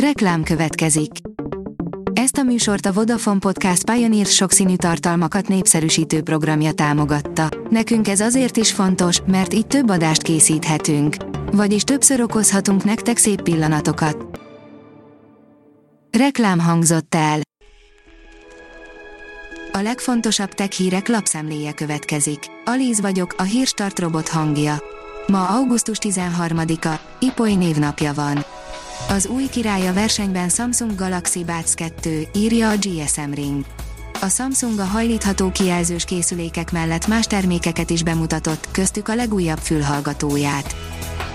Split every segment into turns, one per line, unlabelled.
Reklám következik. Ezt a műsort a Vodafone Podcast Pioneer sokszínű tartalmakat népszerűsítő programja támogatta. Nekünk ez azért is fontos, mert így több adást készíthetünk. Vagyis többször okozhatunk nektek szép pillanatokat. Reklám hangzott el. A legfontosabb tech hírek lapszemléje következik. Alíz vagyok, a hírstart robot hangja. Ma augusztus 13-a, Ipoly névnapja van. Az új király a versenyben Samsung Galaxy Buds 2, írja a GSM Ring. A Samsung a hajlítható kijelzős készülékek mellett más termékeket is bemutatott, köztük a legújabb fülhallgatóját.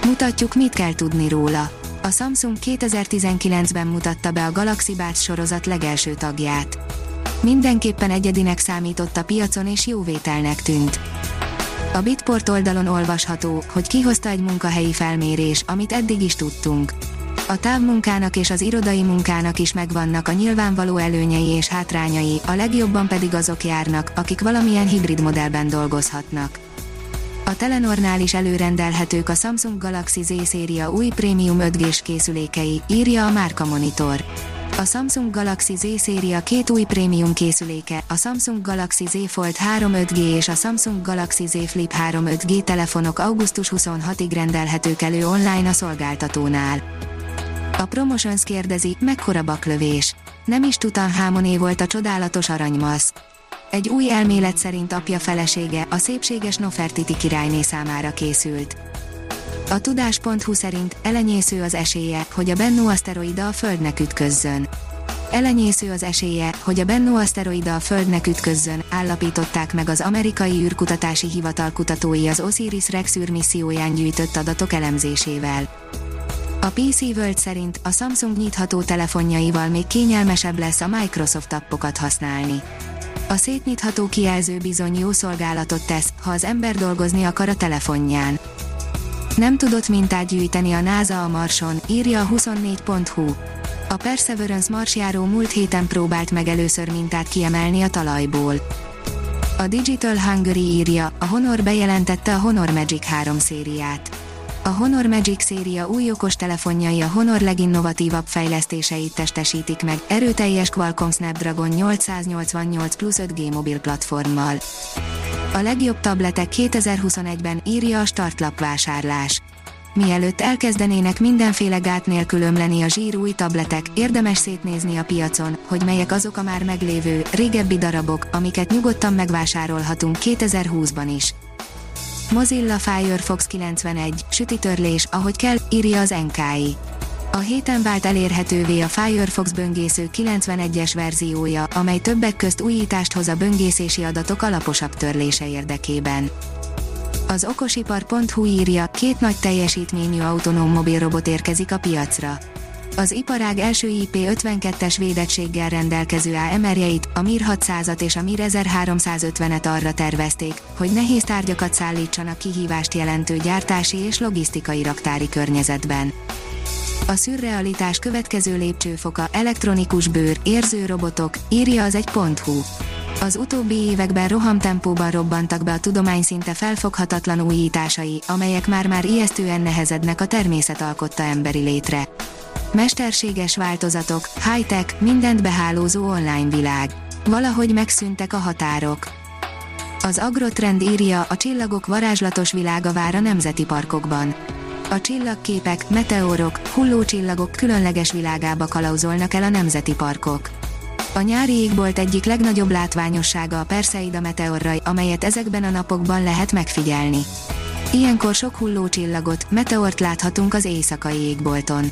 Mutatjuk, mit kell tudni róla. A Samsung 2019-ben mutatta be a Galaxy Buds sorozat legelső tagját. Mindenképpen egyedinek számított a piacon és jóvételnek tűnt. A Bitport oldalon olvasható, hogy kihozta egy munkahelyi felmérés, amit eddig is tudtunk. A távmunkának és az irodai munkának is megvannak a nyilvánvaló előnyei és hátrányai, a legjobban pedig azok járnak, akik valamilyen hibrid modellben dolgozhatnak. A Telenornál is előrendelhetők a Samsung Galaxy Z széria új prémium 5G-s készülékei, írja a Márka Monitor. A Samsung Galaxy Z széria két új prémium készüléke, a Samsung Galaxy Z Fold 3 5G és a Samsung Galaxy Z Flip 3 5G telefonok augusztus 26-ig rendelhetők elő online a szolgáltatónál. A Promotions kérdezi, mekkora baklövés. Nem is Tutanhamoné volt a csodálatos aranymasz. Egy új elmélet szerint apja felesége, a szépséges Nofertiti királyné számára készült. A tudás.hu szerint elenyésző az esélye, hogy a Bennu aszteroida a Földnek ütközzön. Elenyésző az esélye, hogy a Bennu aszteroida a Földnek ütközzön, állapították meg az amerikai űrkutatási hivatal kutatói az Osiris-Rex űrmisszióján gyűjtött adatok elemzésével. A PC World szerint a Samsung nyitható telefonjaival még kényelmesebb lesz a Microsoft appokat használni. A szétnyitható kijelző bizony jó szolgálatot tesz, ha az ember dolgozni akar a telefonján. Nem tudott mintát gyűjteni a NASA a Marson, írja a 24.hu. A Perseverance marsjáró múlt héten próbált meg először mintát kiemelni a talajból. A Digital Hungary írja, a Honor bejelentette a Honor Magic 3 szériát. A Honor Magic széria új okos telefonjai a Honor leginnovatívabb fejlesztéseit testesítik meg, erőteljes Qualcomm Snapdragon 888 plusz 5G mobil platformmal. A legjobb tabletek 2021-ben írja a startlap vásárlás. Mielőtt elkezdenének mindenféle gát nélkül ömleni a zsír új tabletek, érdemes szétnézni a piacon, hogy melyek azok a már meglévő, régebbi darabok, amiket nyugodtan megvásárolhatunk 2020-ban is. Mozilla Firefox 91, sütitörlés, ahogy kell, írja az NKI. A héten vált elérhetővé a Firefox böngésző 91-es verziója, amely többek közt újítást hoz a böngészési adatok alaposabb törlése érdekében. Az okosipar.hu írja, két nagy teljesítményű autonóm mobilrobot érkezik a piacra. Az iparág első IP52-es védettséggel rendelkező AMR-jeit, a MIR 600-at és a MIR 1350-et arra tervezték, hogy nehéz tárgyakat szállítsanak kihívást jelentő gyártási és logisztikai raktári környezetben. A szürrealitás következő lépcsőfoka elektronikus bőr, érző robotok, írja az egy.hu. Az utóbbi években rohamtempóban robbantak be a tudomány szinte felfoghatatlan újításai, amelyek már-már ijesztően nehezednek a természet alkotta emberi létre. Mesterséges változatok, high-tech, mindent behálózó online világ. Valahogy megszűntek a határok. Az Agrotrend írja, a csillagok varázslatos világa vár a nemzeti parkokban. A csillagképek, meteorok, hullócsillagok különleges világába kalauzolnak el a nemzeti parkok. A nyári égbolt egyik legnagyobb látványossága a Perseida meteorraj, amelyet ezekben a napokban lehet megfigyelni. Ilyenkor sok hullócsillagot, meteort láthatunk az éjszakai égbolton.